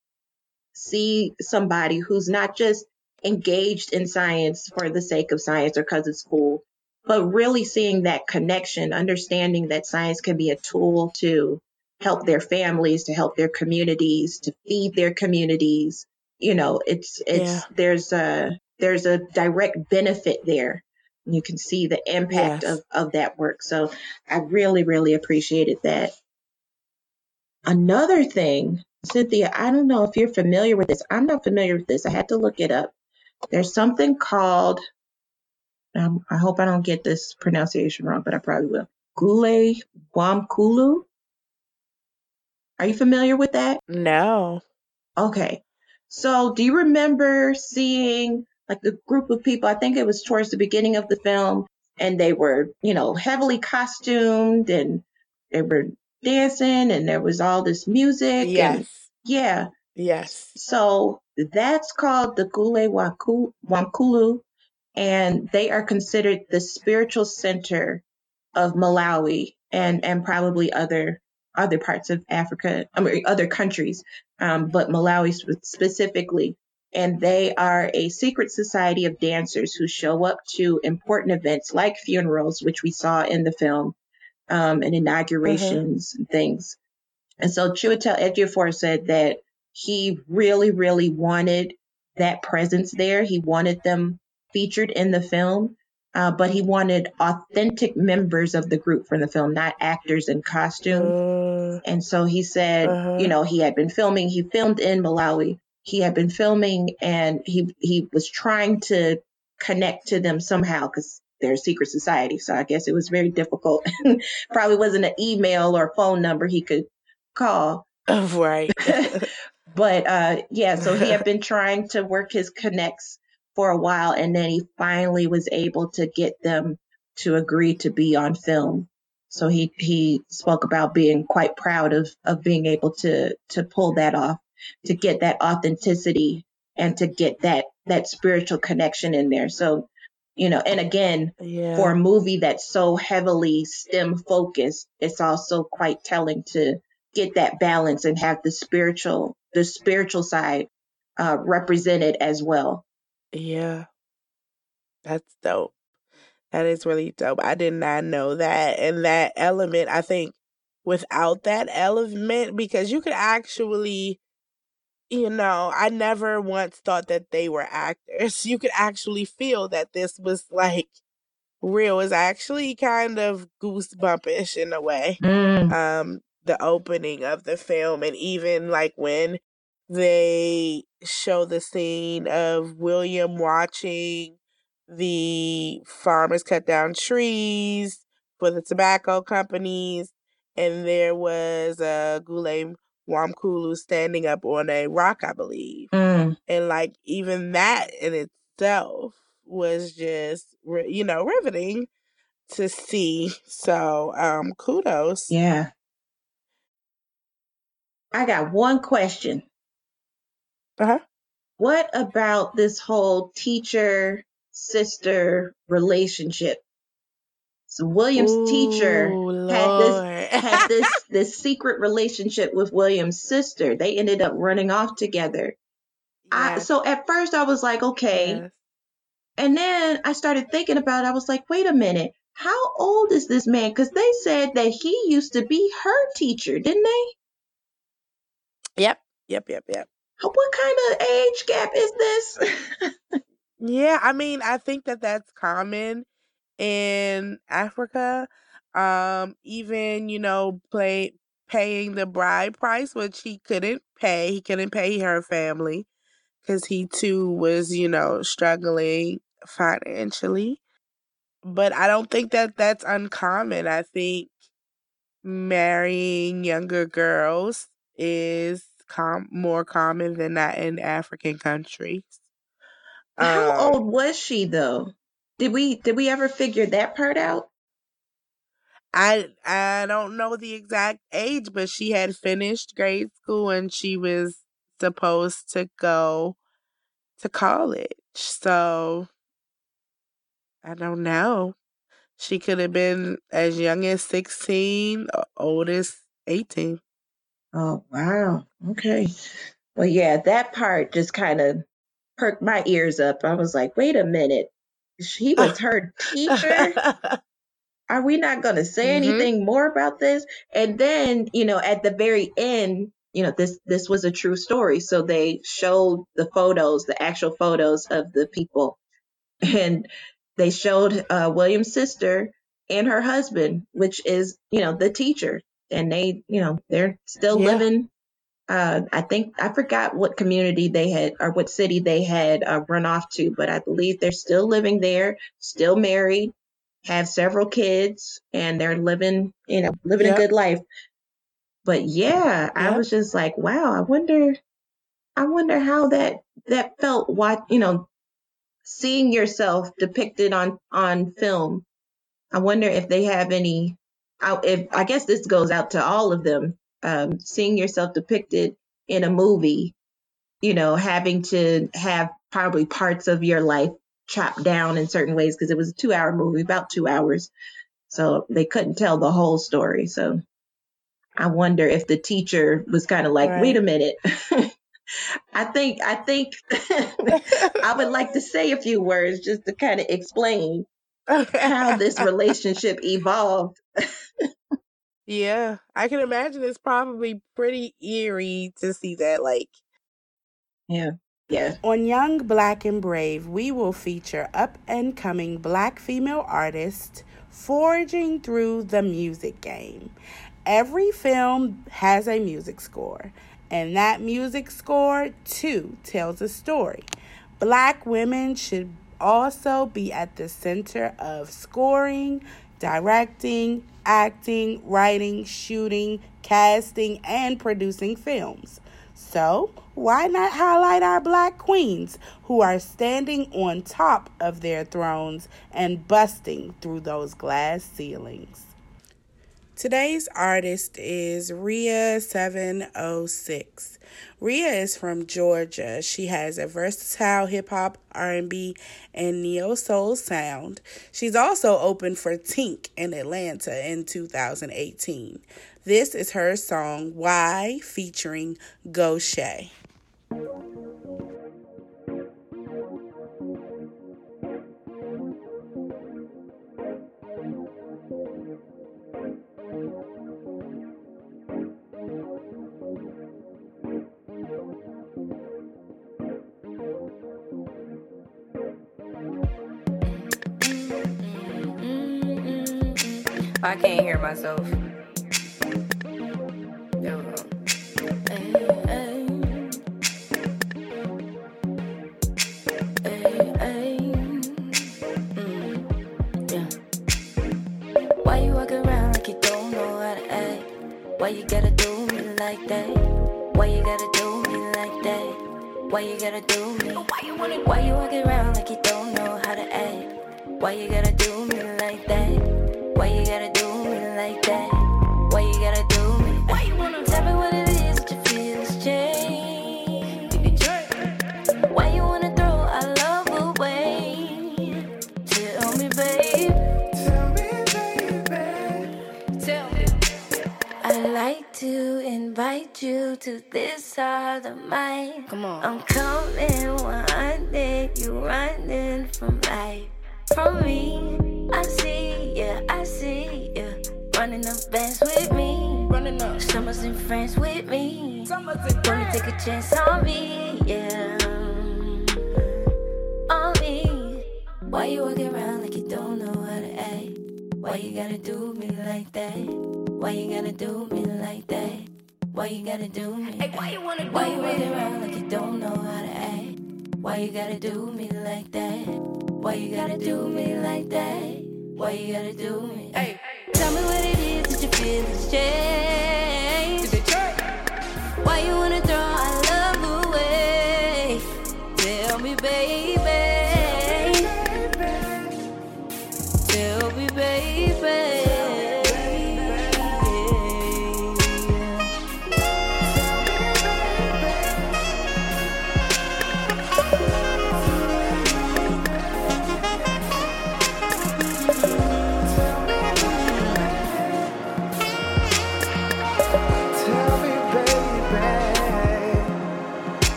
see somebody who's not just engaged in science for the sake of science or because it's cool, but really seeing that connection, understanding that science can be a tool to help their families, to help their communities, to feed their communities. You know, it's it's Yeah. there's a there's a direct benefit there. You can see the impact Yes. of, of that work. So I really, really appreciated that. Another thing, Cynthia, I don't know if you're familiar with this. I'm not familiar with this. I had to look it up. There's something called, um, I hope I don't get this pronunciation wrong, but I probably will. Gule Wamkulu. Are you familiar with that? No. Okay. So do you remember seeing like a group of people? I think it was towards the beginning of the film, and they were, you know, heavily costumed and they were dancing, and there was all this music. And yeah. Yes. So that's called the Gule Wamkulu, and they are considered the spiritual center of Malawi and and probably other other parts of Africa, I mean other countries, um, but Malawi specifically. And they are a secret society of dancers who show up to important events like funerals, which we saw in the film, um, and inaugurations and things. And so Chiwetel Ejiofor said that he really, really wanted that presence there. He wanted them featured in the film, uh, but he wanted authentic members of the group from the film, not actors in costume. Uh, And so he said, Uh-huh. you know, he had been filming. He filmed in Malawi. He had been filming, and he he was trying to connect to them somehow because they're a secret society. So I guess it was very difficult. Probably wasn't an email or phone number he could call. right. but uh, yeah, so he had been trying to work his connects for a while, and then he finally was able to get them to agree to be on film. So he he spoke about being quite proud of of being able to to pull that off, to get that authenticity and to get that that spiritual connection in there. So you know, and again, Yeah. for a movie that's so heavily STEM focused, it's also quite telling to get that balance and have the spiritual, the spiritual side uh, represented as well. Yeah. That's dope. That is really dope. I did not know that. And that element, I think without that element, because you could actually, you know, I never once thought that they were actors. You could actually feel that this was like real. It's actually kind of goosebumpish in a way. Mm, Um, the opening of the film, and even like when they show the scene of William watching the farmers cut down trees for the tobacco companies, and there was a Gule Wamkulu standing up on a rock, I believe, mm, and like even that in itself was just you know riveting to see. So um, kudos. yeah. I got one question. Uh-huh. What about this whole teacher sister relationship? So William's teacher Ooh, had this had this this secret relationship with William's sister. They ended up running off together. I, so at first I was like, okay. yes. And then I started thinking about it. I was like, wait a minute. How old is this man? Because they said that he used to be her teacher, didn't they? Yep, yep, yep, yep. What kind of age gap is this? Yeah, I mean, I think that that's common in Africa. Um, even, you know, play paying the bride price, which he couldn't pay. He couldn't pay her family because he too was, you know, struggling financially. But I don't think that that's uncommon. I think marrying younger girls is com- more common than that in African countries. How Um, old was she though? Did we did we ever figure that part out? I I don't know the exact age, but she had finished grade school and she was supposed to go to college. So I don't know. She could have been as young as 16, o- old as 18. Oh wow. Okay. Well, yeah, that part just kind of perked my ears up. I was like, wait a minute. He was her teacher? Are we not going to say Mhm. anything more about this? And then, you know, at the very end, you know, this this was a true story. So they showed the photos, the actual photos of the people, and they showed uh, William's sister and her husband, which is, you know, the teacher, and they, you know, they're still Yeah. living. Uh, I think I forgot what community they had or what city they had uh, run off to, but I believe they're still living there, still married, have several kids, and they're living, you know, living a good life. But yeah, I was just like, wow, I wonder, I wonder how that that felt. What you know, seeing yourself depicted on on film. I wonder if they have any. I, if I guess this goes out to all of them. Um, seeing yourself depicted in a movie, you know, having to have probably parts of your life chopped down in certain ways because it was a two-hour movie, about two hours, so they couldn't tell the whole story. So I wonder if the teacher was kind of like, wait a minute. I think I think I would like to say a few words just to kind of explain how this relationship evolved. Yeah, I can imagine it's probably pretty eerie to see that. Like, Yeah. Yeah. On Young, Black, and Brave, we will feature up and coming black female artists forging through the music game. Every film has a music score, and that music score too tells a story. Black women should also be at the center of scoring, directing, acting, writing, shooting, casting, and producing films. So, why not highlight our black queens who are standing on top of their thrones and busting through those glass ceilings? Today's artist is Ria706. Ria is from Georgia. She has a versatile hip hop, R&B, and neo soul sound. She's also opened for Tink in Atlanta in 2018. This is her song Why featuring Go. I can't hear myself. Why you walk around like you don't know how to act? Why you gotta do me like that? Why you gotta do me like that? Why you gotta do me? Why you wanna? Why you walk around like you don't know how to act? Why you gotta do me like that? Why you gotta do me like that? Why you gotta do me? Why you wanna tell me what it is that you feel is change? Why you wanna throw our love away? Tell me, babe. Tell me, baby. Tell me. I like to invite you to this side of mine. Come on. I'm coming one you running from life. From me, I see ya, I see ya. Running up bands with me. Running up. Summers in France with me. Summers and Wanna take a chance on me, yeah. On me. Why you walking around like you don't know how to act? Why you gotta do me like that? Why you gotta do me like that? Why you gotta do me? Hey, why you wanna do Why you walking around like you don't know how to act? Why you gotta do me like that? Why you gotta do me like that? Why you gotta do me? Hey, tell me what it is that you feel is change. Why you wanna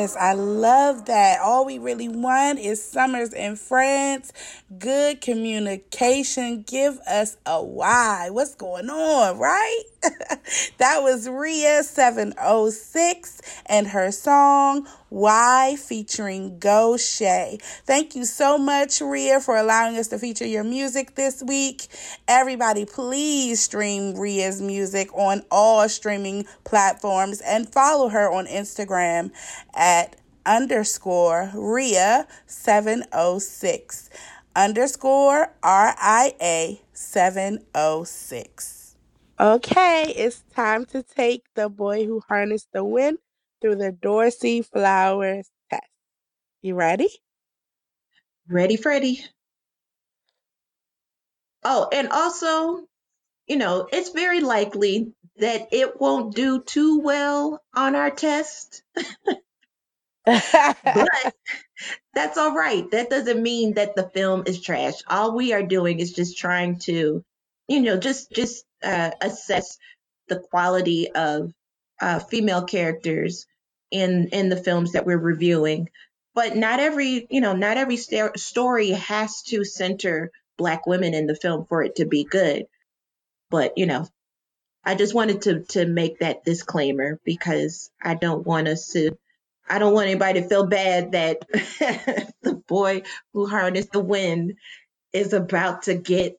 Yes, I love that. All we really want is summers in friends, good communication. Give us a why. What's going on, right? that was Ria 706 and her song Why featuring Go Shay. Thank you so much, Ria, for allowing us to feature your music this week. Everybody, please stream Ria's music on all streaming platforms and follow her on Instagram at underscore Ria 706 underscore R I A 706. Okay, it's time to take the boy who harnessed the wind through the Dorsey Flowers test. You ready? Ready, Freddy. Oh, and also, you know, it's very likely that it won't do too well on our test, but that's all right. That doesn't mean that the film is trash. All we are doing is just trying to, you know, just just uh, assess the quality of uh, female characters in in the films that we're reviewing. But not every, you know, not every sta- story has to center black women in the film for it to be good. But you know, I just wanted to to make that disclaimer because I don't want us to I don't want anybody to feel bad that the boy who harnessed the wind is about to get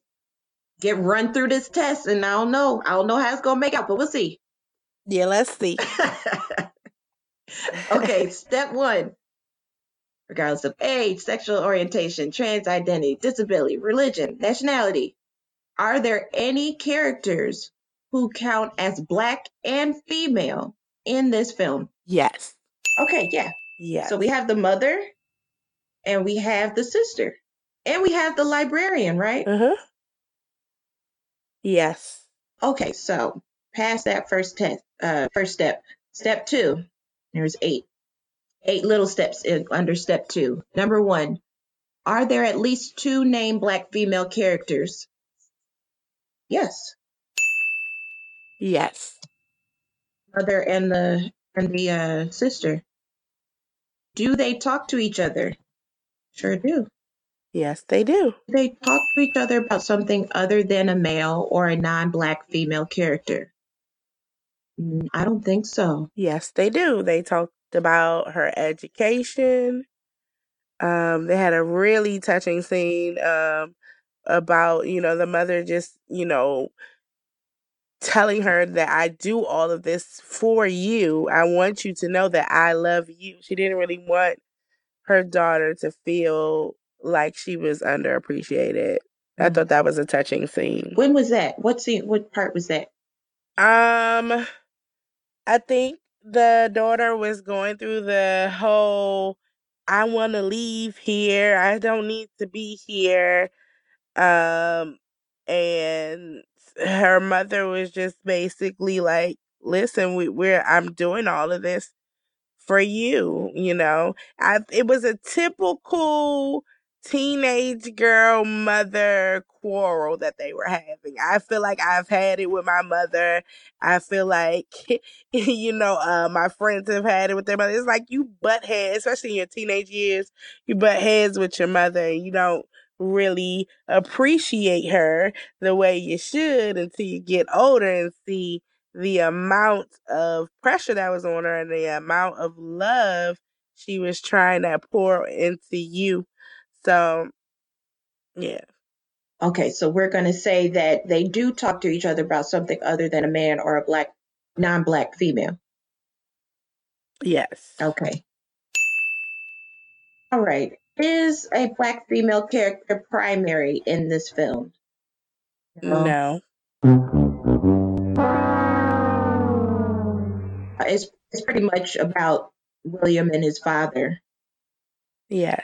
get run through this test and I don't know. I don't know how it's gonna make out, but we'll see. yeah, let's see. okay, step one. Regardless of age, sexual orientation, trans identity, disability, religion, nationality, are there any characters who count as black and female in this film? Yes. Okay, yeah. Yeah. So we have the mother and we have the sister. And we have the librarian, right? Uh-huh. Yes. Okay, so past that first test, uh, first step. Step two, there's eight, eight little steps in, under step two. Number one, are there at least two named black female characters? Yes, Yes. mother and the and the uh, sister. Do they talk to each other? Sure do. Yes, they do. They talk to each other about something other than a male or a non-black female character? Mm, I don't think so. Yes, they do. They talked about her education. Um, they had a really touching scene um, about, you know, the mother just, you know, telling her that I do all of this for you. I want you to know that I love you. She didn't really want her daughter to feel like she was underappreciated. I thought that was a touching scene. When was that? What scene? What part was that? Um, I think the daughter was going through the whole I want to leave here. I don't need to be here. Um and her mother was just basically like, "Listen, we, we're I'm doing all of this for you, you know. I it was a typical teenage girl mother quarrel that they were having. I feel like I've had it with my mother. I feel like you know, uh, my friends have had it with their mother. It's like you butt heads, especially in your teenage years, you butt heads with your mother and you don't really appreciate her the way you should until you get older and see the amount of pressure that was on her and the amount of love she was trying to pour into you. So, yeah. Okay, so we're going to say that they do talk to each other about something other than a man or a black, non-black female. Yes. Okay. All right. Is a black female character primary in this film? No. It's, it's pretty much about William and his father. Yes.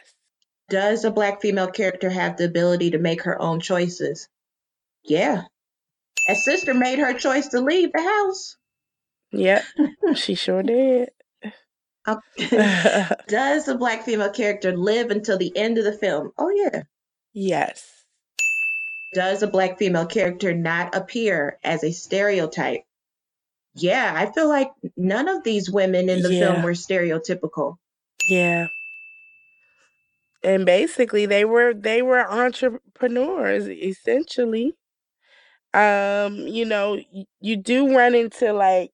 Does a black female character have the ability to make her own choices? Yeah. That sister made her choice to leave the house. Yep. she sure did. Does the black female character live until the end of the film? Oh, yeah. yes. Does a black female character not appear as a stereotype? Yeah, I feel like none of these women in the Yeah. film were stereotypical. Yeah. And basically they were they were entrepreneurs essentially. Um, you know, you do run into like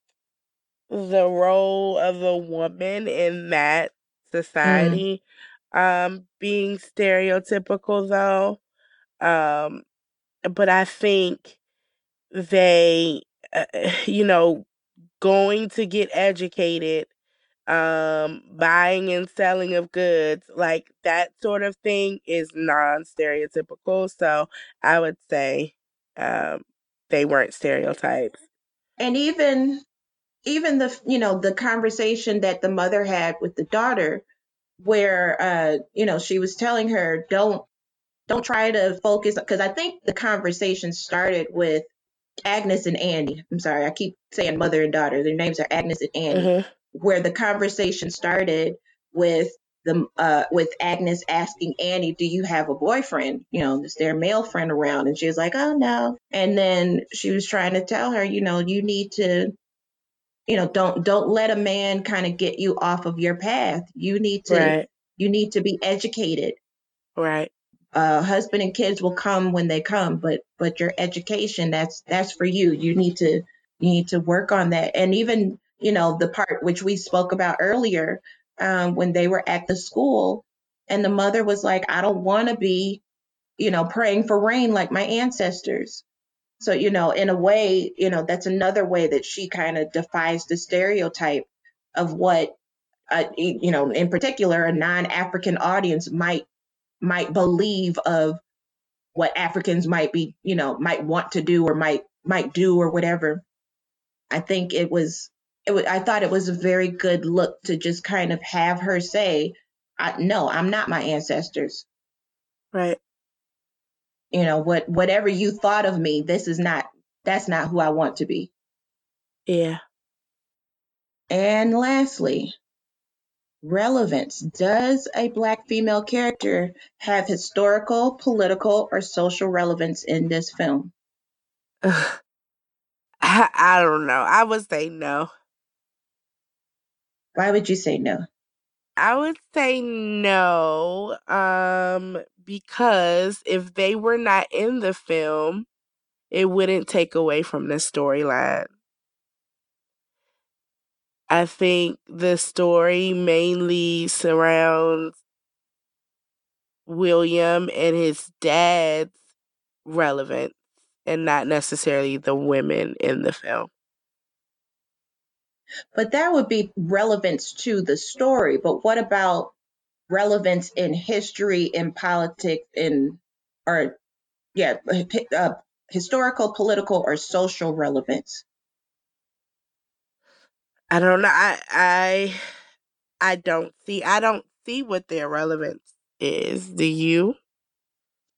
the role of a woman in that society um being stereotypical though. Um but I think they uh, you know going to get educated um buying and selling of goods like that sort of thing is non-stereotypical so i would say um they weren't stereotypes And even even the you know the conversation that the mother had with the daughter where uh you know she was telling her don't don't try to focus because I think the conversation started with Agnes and Annie. I'm sorry, I keep saying mother and daughter. Their names are Agnes and Annie. Mhm. where the conversation started with the uh with Agnes asking Annie, "Do you have a boyfriend? You know, is there a male friend around?" And she was like, "Oh no." And then she was trying to tell her, you know, you need to, you know, don't don't let a man kind of get you off of your path. You need to right you need to be educated. right Uh, husband and kids will come when they come, but but your education that's that's for you. You need to you need to work on that. And even you know the part which we spoke about earlier um, when they were at the school, and the mother was like, "I don't want to be, you know, praying for rain like my ancestors." So you know, in a way, you know, that's another way that she kind of defies the stereotype of what, uh, you know, in particular, a non-African audience might might believe of what Africans might be, you know, might want to do or might might do or whatever. I think it was it was, I thought it was a very good look to just kind of have her say, I, "No, I'm not my ancestors." right you know, what whatever you thought of me, this is not that's not who I want to be. Yeah. And lastly, relevance. Does a black female character have historical, political, or social relevance in this film? I, I don't know. I would say no. Why would you say no? I would say no, um, because if they were not in the film, it wouldn't take away from the storyline. I think the story mainly surrounds William and his dad's relevance and not necessarily the women in the film. But that would be relevance to the story. But what about relevance in history, in politics, in or yeah, uh, historical, political, or social relevance? I don't know. I I I don't see. I don't see what their relevance is. Do you?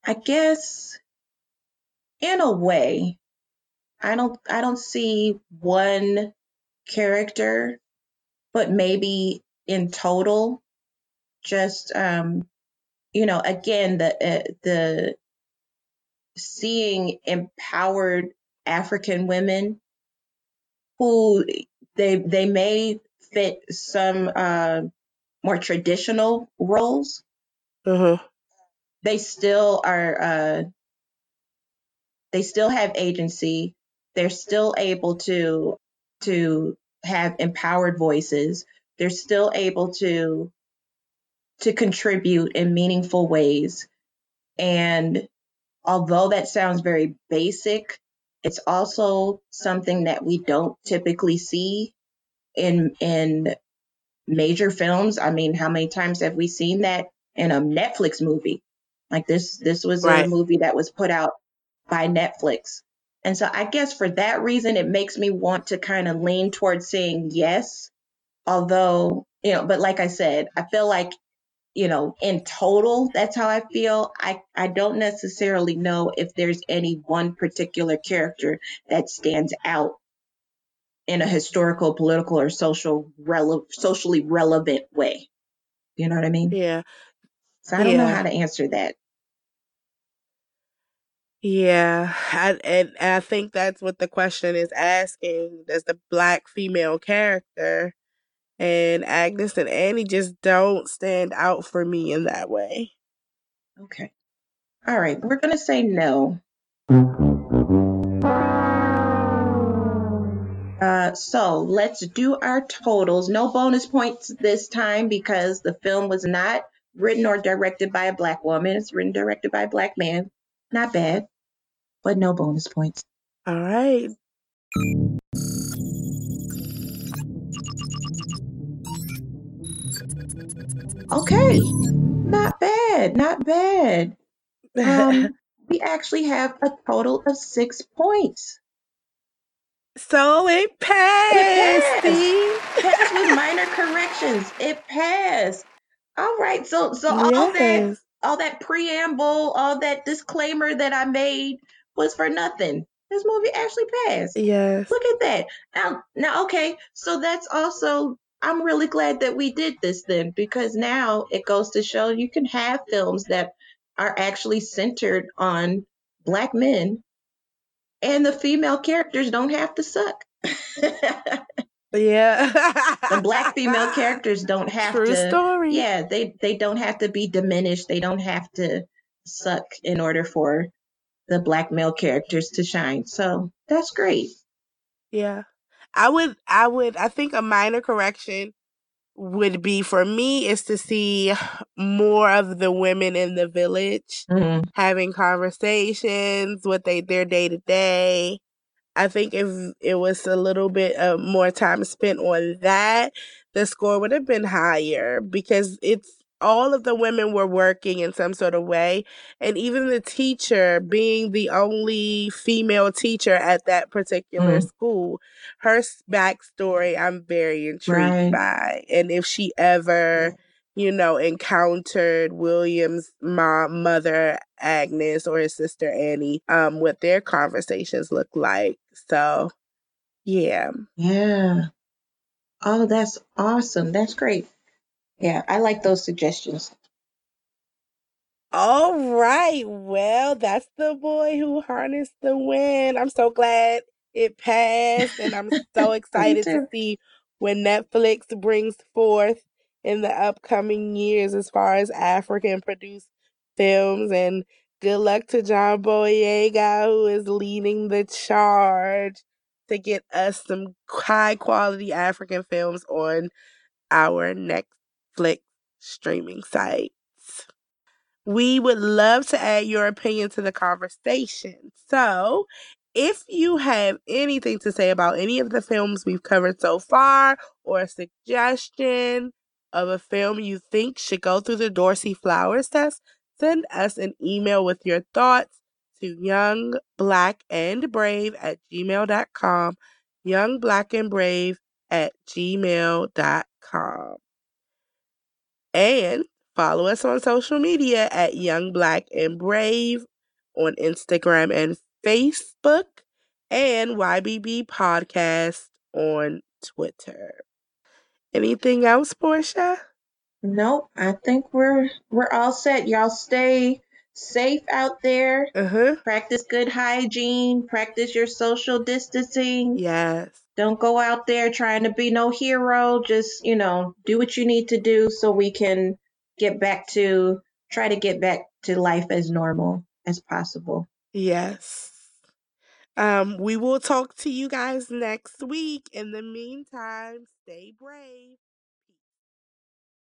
I guess in a way, I don't I don't see one character, but maybe in total, just um, you know, again the uh, the seeing empowered African women who they they may fit some uh, more traditional roles. Uh-huh. They still are. Uh, they still have agency. They're still able to to have empowered voices. They're still able to to contribute in meaningful ways. And although that sounds very basic, it's also something that we don't typically see in in major films. I mean, how many times have we seen that in a Netflix movie? Like this this was Right. a movie that was put out by Netflix. And so I guess for that reason it makes me want to kind of lean towards saying yes. Although, you know, but like I said, I feel like you know, in total, that's how I feel. I, I don't necessarily know if there's any one particular character that stands out in a historical, political, or social rele- socially relevant way. You know what I mean? Yeah. So I don't know how to answer that. Yeah. I, and, I think that's what the question is asking. Does the black female character and Agnes and Annie just don't stand out for me in that way? Okay. All right. We're going to say no. Uh, so let's do our totals. No bonus points this time because the film was not written or directed by a black woman. It's written directed by a black man. Not bad, but no bonus points. All right. Okay. Not bad. Not bad. Um, we actually have a total of six points. so it passed. passed. see? Passed with minor corrections. It passed. All right. So so all that Yes. All that preamble, all that disclaimer that I made was for nothing. This movie actually passed. Yes. Look at that. Now, now, okay. So that's also, I'm really glad that we did this then, because now it goes to show you can have films that are actually centered on black men, and the female characters don't have to suck. Yeah. the black female characters don't have True to. story. Yeah, they they don't have to be diminished. They don't have to suck in order for the black male characters to shine. So that's great. Yeah. I would I would I think a minor correction would be for me is to see more of the women in the village Mhm. having conversations with they their day to day. I think if it was a little bit uh, more time spent on that, the score would have been higher because it's all of the women were working in some sort of way. And even the teacher, being the only female teacher at that particular Mm. school, her backstory I'm very intrigued Right. by. And if she ever, you know, encountered William's mom, mother Agnes or his sister Annie, um, what their conversations look like. So, yeah. Yeah. Oh, that's awesome. That's great. Yeah, I like those suggestions. All right. Well, that's the boy who harnessed the wind. I'm so glad it passed, and I'm so excited to see when Netflix brings forth in the upcoming years as far as African produced films. And good luck to John Boyega, who is leading the charge to get us some high quality African films on our Netflix streaming sites. We would love to add your opinion to the conversation. So, if you have anything to say about any of the films we've covered so far, or a suggestion of a film you think should go through the Dorsey Flowers test, send us an email with your thoughts to youngblackandbrave at gmail.com. Youngblackandbrave at gmail.com. And follow us on social media at Young Black and Brave on Instagram and Facebook, and YBB Podcast on Twitter. Anything else, Portia? Nope, I think we're we're all set. Y'all stay safe out there. Uh-huh. Practice good hygiene, practice your social distancing. Yes. Don't go out there trying to be no hero. Just, you know, do what you need to do so we can get back to try to get back to life as normal as possible. Yes. Um, we will talk to you guys next week. In the meantime, stay brave.